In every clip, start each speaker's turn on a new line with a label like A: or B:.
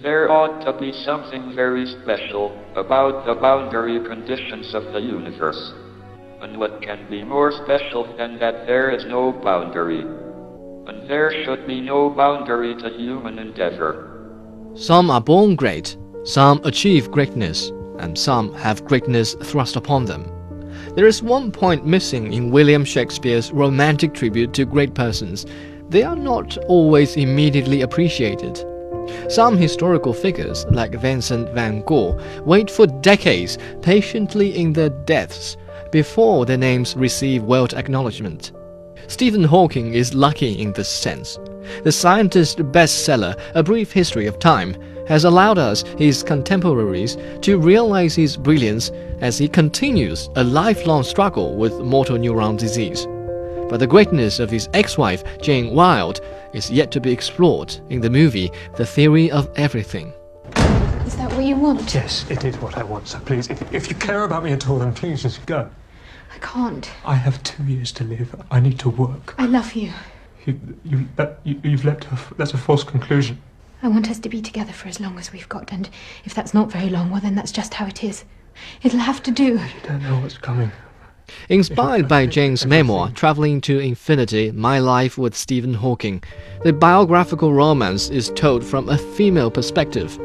A: There ought to be something very special about the boundary conditions of the universe. And what can be more special than that there is no boundary? And there should be no boundary to human endeavor.
B: Some are born great, some achieve greatness, and some have greatness thrust upon them. There is one point missing in William Shakespeare's romantic tribute to great persons. They are not always immediately appreciated. Some historical figures, like Vincent van Gogh, wait for decades patiently in their deaths before their names receive world acknowledgement. Stephen Hawking is lucky in this sense. The scientist bestseller, A Brief History of Time, has allowed us, his contemporaries, to realize his brilliance as he continues a lifelong struggle with motor neuron disease. But the greatness of his ex wife, Jane Wilde, is yet to be explored in the movie The Theory of Everything.
C: Is that what you want?
D: Yes, it is what I want, so please, if, if you care about me at all, then please just go.
C: I can't.
D: I have two years to live. I need to work.
C: I love you.
D: You, you, that, you, you've led to a, that's a false conclusion.
C: I want us to be together for as long as we've got, and if that's not very long, well, then that's just how it is. It'll have to do.
D: You don't know what's coming.
B: Inspired by Jane's memoir, Traveling to Infinity My Life with Stephen Hawking, the biographical romance is told from a female perspective.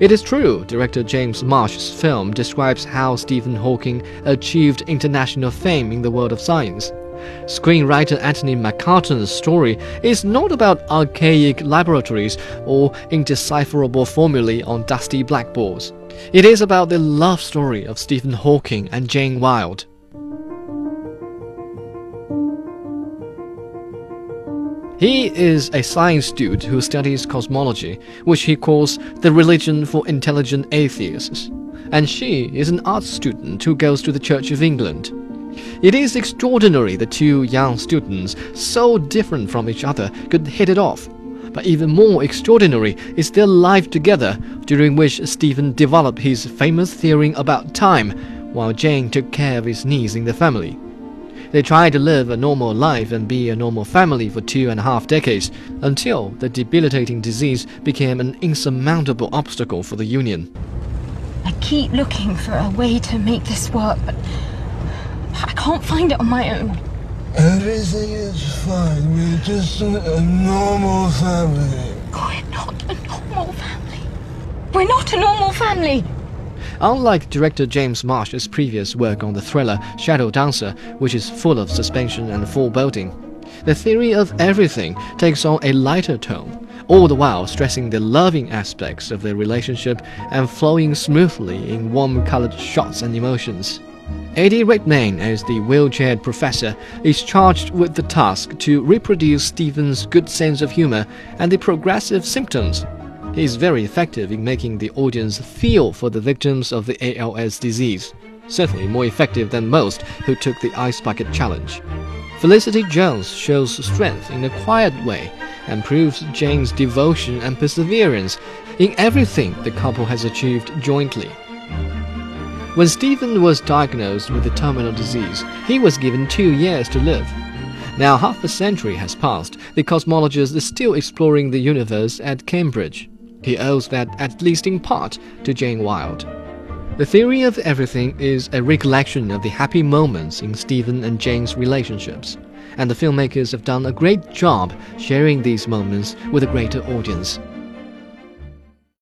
B: It is true, director James Marsh's film describes how Stephen Hawking achieved international fame in the world of science. Screenwriter Anthony McCarten's story is not about archaic laboratories or indecipherable formulae on dusty blackboards. It is about the love story of Stephen Hawking and Jane Wilde. He is a science dude who studies cosmology, which he calls the religion for intelligent atheists. And she is an art student who goes to the Church of England. It is extraordinary the two young students, so different from each other, could hit it off. But even more extraordinary is their life together, during which Stephen developed his famous theory about time, while Jane took care of his niece in the family. They tried to live a normal life and be a normal family for two and a half decades until the debilitating disease became an insurmountable obstacle for the union.
C: I keep looking for a way to make this work, but I can't find it on my own.
E: Everything is fine. We're just a, a normal family.
C: We're not a normal family. We're not a normal family.
B: Unlike director James Marsh's previous work on the thriller Shadow Dancer, which is full of suspension and foreboding, the theory of everything takes on a lighter tone, all the while stressing the loving aspects of their relationship and flowing smoothly in warm colored shots and emotions. Eddie Redmayne, as the wheelchaired professor, is charged with the task to reproduce Stephen's good sense of humor and the progressive symptoms he is very effective in making the audience feel for the victims of the ALS disease, certainly more effective than most who took the Ice Bucket Challenge. Felicity Jones shows strength in a quiet way and proves Jane's devotion and perseverance in everything the couple has achieved jointly. When Stephen was diagnosed with a terminal disease, he was given two years to live. Now half a century has passed, the cosmologist is still exploring the universe at Cambridge. He owes that, at least in part, to Jane Wilde. The theory of everything is a recollection of the happy moments in Stephen and Jane's relationships, and the filmmakers have done a great job sharing these moments with a greater audience.